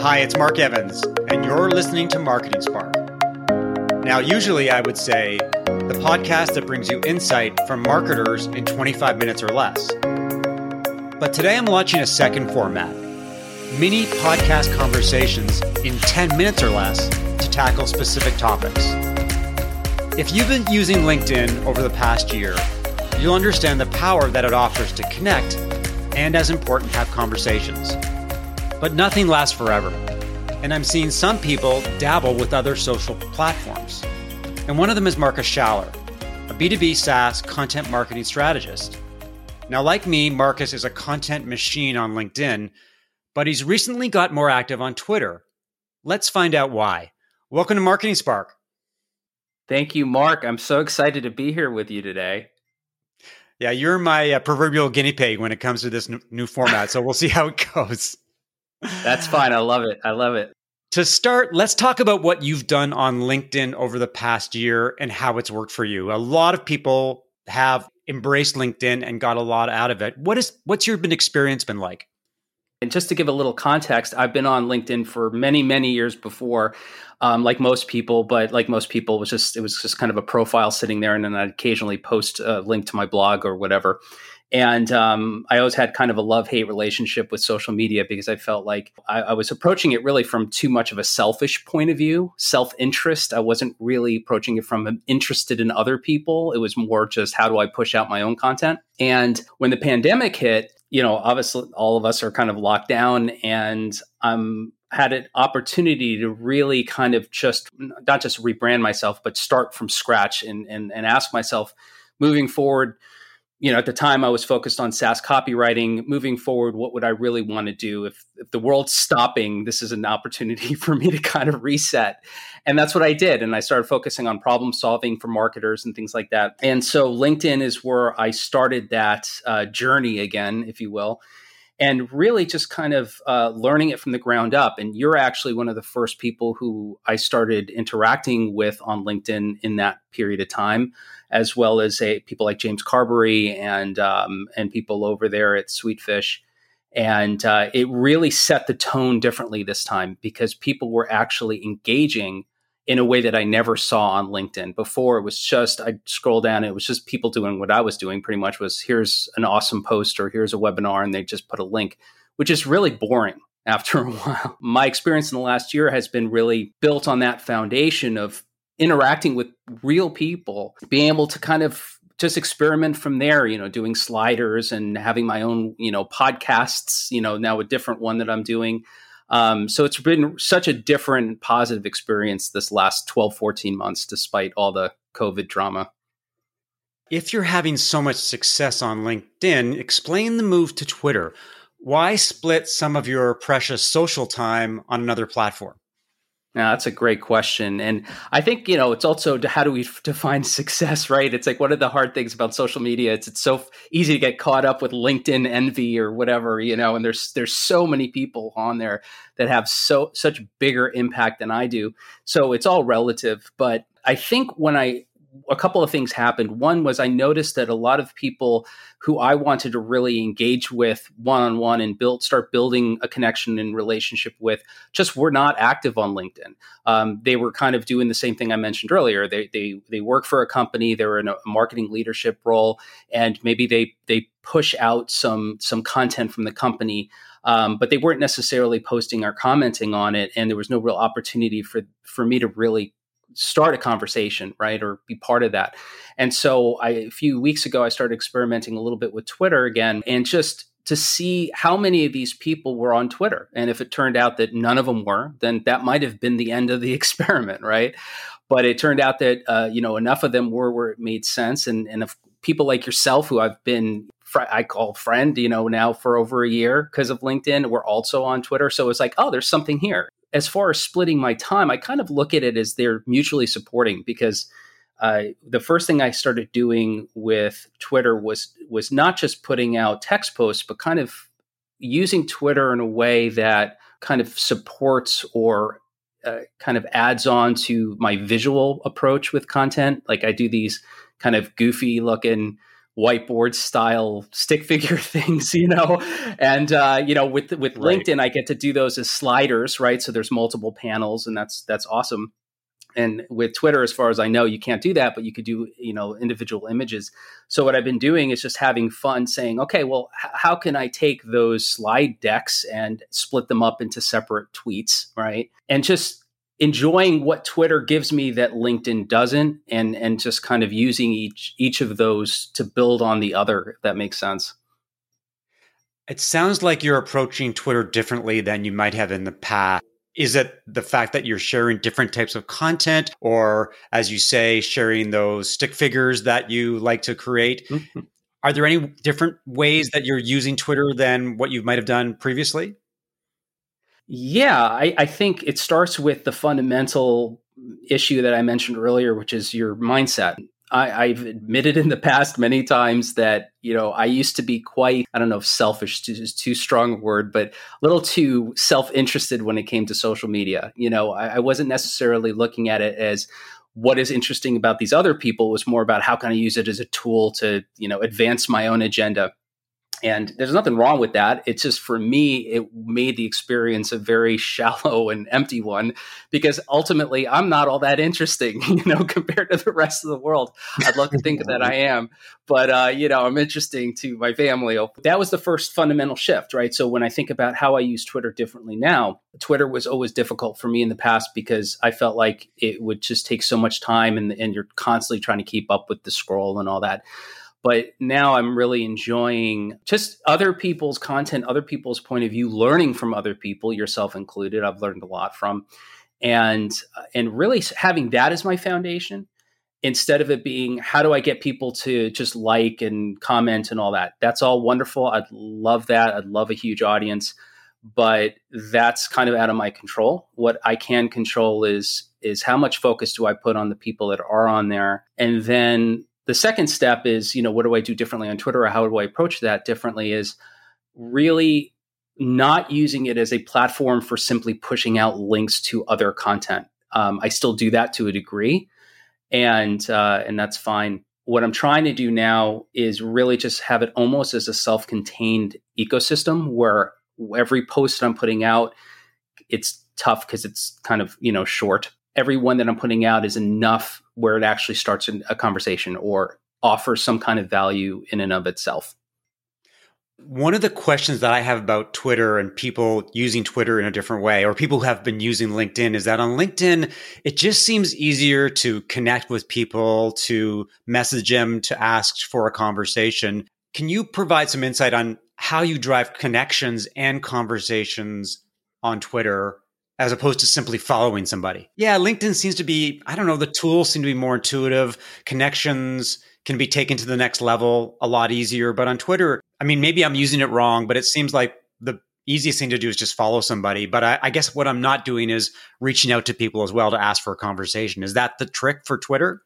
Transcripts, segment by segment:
Hi, it's Mark Evans, and you're listening to Marketing Spark. Now, usually I would say the podcast that brings you insight from marketers in 25 minutes or less. But today I'm launching a second format mini podcast conversations in 10 minutes or less to tackle specific topics. If you've been using LinkedIn over the past year, you'll understand the power that it offers to connect and, as important, have conversations. But nothing lasts forever. And I'm seeing some people dabble with other social platforms. And one of them is Marcus Schaller, a B2B SaaS content marketing strategist. Now, like me, Marcus is a content machine on LinkedIn, but he's recently got more active on Twitter. Let's find out why. Welcome to Marketing Spark. Thank you, Mark. I'm so excited to be here with you today. Yeah, you're my uh, proverbial guinea pig when it comes to this n- new format. So we'll see how it goes. That's fine. I love it. I love it. To start, let's talk about what you've done on LinkedIn over the past year and how it's worked for you. A lot of people have embraced LinkedIn and got a lot out of it. What is what's your been experience been like? And just to give a little context, I've been on LinkedIn for many, many years before, um, like most people. But like most people, it was just it was just kind of a profile sitting there, and then I'd occasionally post a link to my blog or whatever. And um, I always had kind of a love hate relationship with social media because I felt like I, I, was approaching it really from too much of a selfish point of view, self interest. I wasn't really approaching it from interested in other people. It was more just how do I push out my own content. And when the pandemic hit, you know, obviously all of us are kind of locked down and I'm had an opportunity to really kind of just not just rebrand myself, but start from scratch and and, and ask myself moving forward you know, at the time I was focused on SaaS copywriting. Moving forward, what would I really want to do? If, if the world's stopping, this is an opportunity for me to kind of reset. And that's what I did. And I started focusing on problem solving for marketers and things like that. And so LinkedIn is where I started that uh, journey again, if you will and really just kind of uh, learning it from the ground up. And you're actually one of the first people who I started interacting with on LinkedIn in that period of time, as well as a, people like James Carbary and um, and people over there at Sweetfish. And uh, it really set the tone differently this time because people were actually engaging in a way that I never saw on LinkedIn. Before it was just I'd scroll down, it was just people doing what I was doing pretty much was here's an awesome post or here's a webinar and they just put a link, which is really boring after a while. My experience in the last year has been really built on that foundation of interacting with real people, being able to kind of just experiment from there, you know, doing sliders and having my own, you know, podcasts, you know, now a different one that I'm doing um, so it's been such a different positive experience this last 12, 14 months, despite all the COVID drama. If you're having so much success on LinkedIn, explain the move to Twitter. Why split some of your precious social time on another platform? Yeah, that's a great question. And I think, you know, it's also how do we define success, right? It's like one of the hard things about social media. It's it's so easy to get caught up with LinkedIn envy or whatever, you know, and there's there's so many people on there that have so such bigger impact than I do. So it's all relative, but I think when I a couple of things happened. One was I noticed that a lot of people who I wanted to really engage with one on one and build, start building a connection and relationship with, just were not active on LinkedIn. Um, they were kind of doing the same thing I mentioned earlier. They they they work for a company. They're in a marketing leadership role, and maybe they they push out some some content from the company. Um, but they weren't necessarily posting or commenting on it, and there was no real opportunity for for me to really start a conversation, right, or be part of that. And so, I, a few weeks ago, I started experimenting a little bit with Twitter again, and just to see how many of these people were on Twitter. And if it turned out that none of them were, then that might have been the end of the experiment, right? But it turned out that uh, you know enough of them were where it made sense, and and if people like yourself who I've been I call friend, you know, now for over a year because of LinkedIn. We're also on Twitter. So it's like, oh, there's something here as far as splitting my time, I kind of look at it as they're mutually supporting because uh, the first thing I started doing with Twitter was was not just putting out text posts, but kind of using Twitter in a way that kind of supports or uh, kind of adds on to my visual approach with content. Like I do these kind of goofy looking whiteboard style stick figure things, you know. And uh, you know, with with right. LinkedIn, I get to do those as sliders, right? So there's multiple panels, and that's that's awesome. And with Twitter, as far as I know, you can't do that, but you could do you know individual images. So what I've been doing is just having fun, saying, okay, well, h- how can I take those slide decks and split them up into separate tweets, right? And just enjoying what Twitter gives me that LinkedIn doesn't, and and just kind of using each each of those to build on the other. If that makes sense. It sounds like you're approaching Twitter differently than you might have in the past. Is it the fact that you're sharing different types of content, or as you say, sharing those stick figures that you like to create? Mm-hmm. Are there any different ways that you're using Twitter than what you might have done previously? Yeah, I, I think it starts with the fundamental issue that I mentioned earlier, which is your mindset. I, have admitted in the past many times that you know I used to be quite I don't know if selfish is too strong a word, but a little too self interested when it came to social media. You know, I, I, wasn't necessarily looking at it as what is interesting about these other people. It was more about how can I use it as a tool to you know advance my own agenda and there's nothing wrong with that. It's just for me it made the experience a very shallow and empty one because ultimately i'm not all that interesting you know compared to the rest of the world. I'd love to think that i am but uh, you know i'm interesting to my family. That was the first fundamental shift right? So when i think about how i use twitter differently now twitter was always difficult for me in the past because i felt like it would just take so much time and, and you're constantly trying to keep up with the scroll and all that but now I'm really enjoying just other people's content, other people's point of view, learning from other people, yourself included. I've learned a lot from, and and really having that as my foundation instead of it being how do I get people to just like and comment and all that. That's all wonderful. I'd love that. I'd love a huge audience, but that's kind of out of my control. What I can control is is how much focus do I put on the people that are on there, and then the second step is, you know, what do I do differently on Twitter or how do I approach that differently is really not using it as a platform for simply pushing out links to other content. Um, I still do that to a degree, and uh, and that's fine. What I'm trying to do now is really just have it almost as a self-contained ecosystem where every post I'm putting out, it's tough because it's kind of you know short, every one that I'm putting out is enough where it actually starts a conversation or offers some kind of value in and of itself. One of the questions that I have about Twitter and people using Twitter in a different way, or people who have been using LinkedIn, is that on LinkedIn, it just seems easier to connect with people, to message them, to ask for a conversation. Can you provide some insight on how you drive connections and conversations on Twitter as opposed to simply following somebody. Yeah, LinkedIn seems to be, I don't know, the tools seem to be more intuitive. Connections can be taken to the next level a lot easier. But on Twitter, I mean, maybe I'm using it wrong, but it seems like the easiest thing to do is just follow somebody. But I, I guess what I'm not doing is reaching out to people as well to ask for a conversation. Is that the trick for Twitter?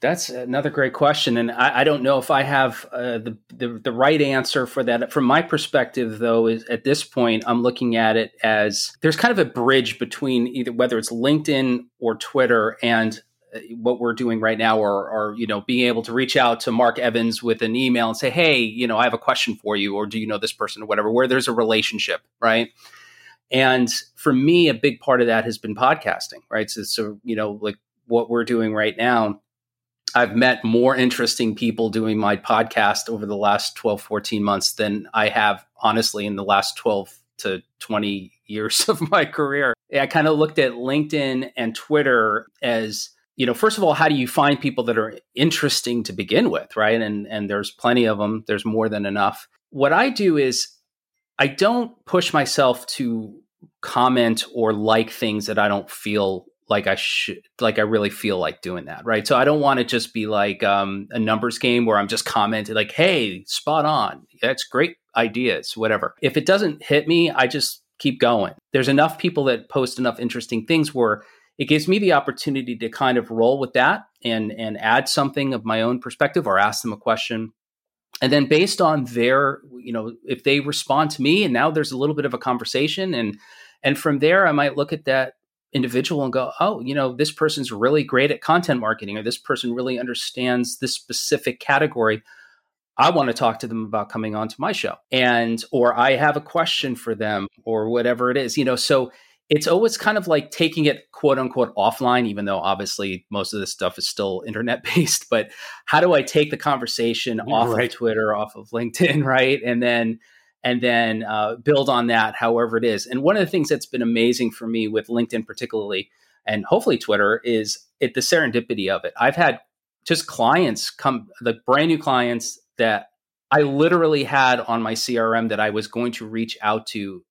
That's another great question, and I, I don't know if I have uh, the, the, the right answer for that. From my perspective, though, is at this point I'm looking at it as there's kind of a bridge between either whether it's LinkedIn or Twitter and uh, what we're doing right now, or, or you know being able to reach out to Mark Evans with an email and say, hey, you know, I have a question for you, or do you know this person or whatever, where there's a relationship, right? And for me, a big part of that has been podcasting, right? So, so you know, like what we're doing right now I've met more interesting people doing my podcast over the last 12, 14 months than I have, honestly, in the last 12 to 20 years of my career. I kind of looked at LinkedIn and Twitter as, you know, first of all, how do you find people that are interesting to begin with, right? And and there's plenty of them. There's more than enough. What I do is I don't push myself to comment or like things that I don't feel like I should, like I really feel like doing that, right? So I don't want to just be like um, a numbers game where I'm just commenting like, "Hey, spot on, that's great ideas, whatever." If it doesn't hit me, I just keep going. There's enough people that post enough interesting things where it gives me the opportunity to kind of roll with that and and add something of my own perspective or ask them a question and then based on their you know if they respond to me and now there's a little bit of a conversation and and from there i might look at that individual and go, oh, you know, this person's really great at content marketing, or this person really understands this specific category. I want to talk to them about coming onto my show. And, or I have a question for them, or whatever it is, you know. So it's always kind of like taking it quote unquote offline, even though obviously most of this stuff is still internet based. But how do I take the conversation off right. of Twitter, off of LinkedIn, right? And then, and then uh, build on that however it is. And one of the things that's been amazing for me with LinkedIn, particularly, and hopefully Twitter, is it the serendipity of it. I've had just clients come, the brand new clients that I literally had on my CRM that I was going to reach out to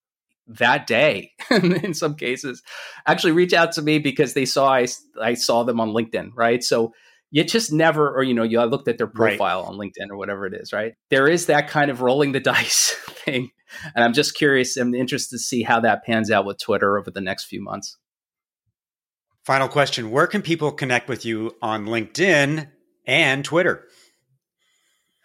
that day in some cases actually reach out to me because they saw I, I saw them on LinkedIn, right? So you just never, or you know, you I looked at their profile right. on LinkedIn or whatever it is, right? There is that kind of rolling the dice thing, and I'm just curious. I'm interested to see how that pans out with Twitter over the next few months. Final question: Where can people connect with you on LinkedIn and Twitter?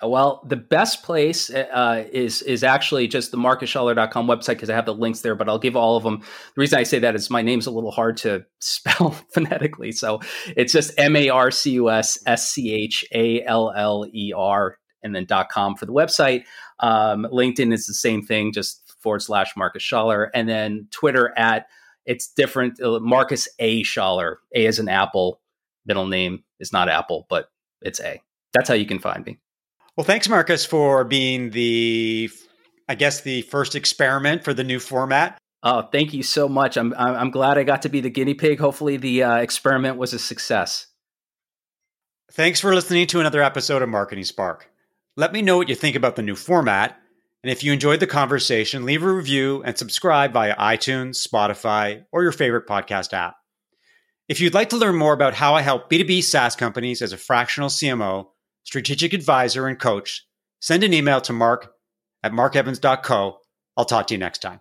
Well, the best place uh, is is actually just the marcusschaller.com website because I have the links there, but I'll give all of them. The reason I say that is my name's a little hard to spell phonetically. So it's just M A R C U S S C H A L L E R and then .com for the website. Um, LinkedIn is the same thing, just forward slash Marcus Schaller. And then Twitter at, it's different, uh, Marcus A. Schaller. A is an apple. Middle name is not Apple, but it's A. That's how you can find me. Well, thanks, Marcus, for being the, I guess, the first experiment for the new format. Oh, thank you so much. I'm I'm glad I got to be the guinea pig. Hopefully, the uh, experiment was a success. Thanks for listening to another episode of Marketing Spark. Let me know what you think about the new format, and if you enjoyed the conversation, leave a review and subscribe via iTunes, Spotify, or your favorite podcast app. If you'd like to learn more about how I help B2B SaaS companies as a fractional CMO strategic advisor, and coach, send an email to mark at markevans.co. I'll talk to you next time.